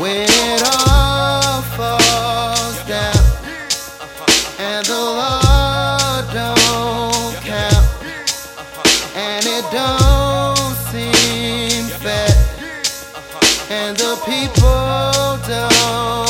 When it all falls down and the law don't count and it don't seem fair and the people don't.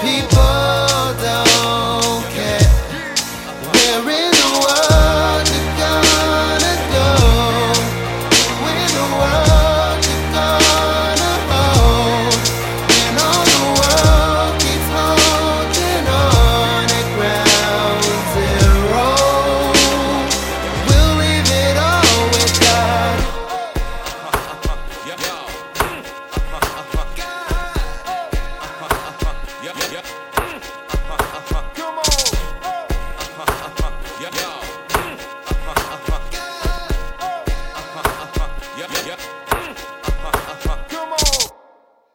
people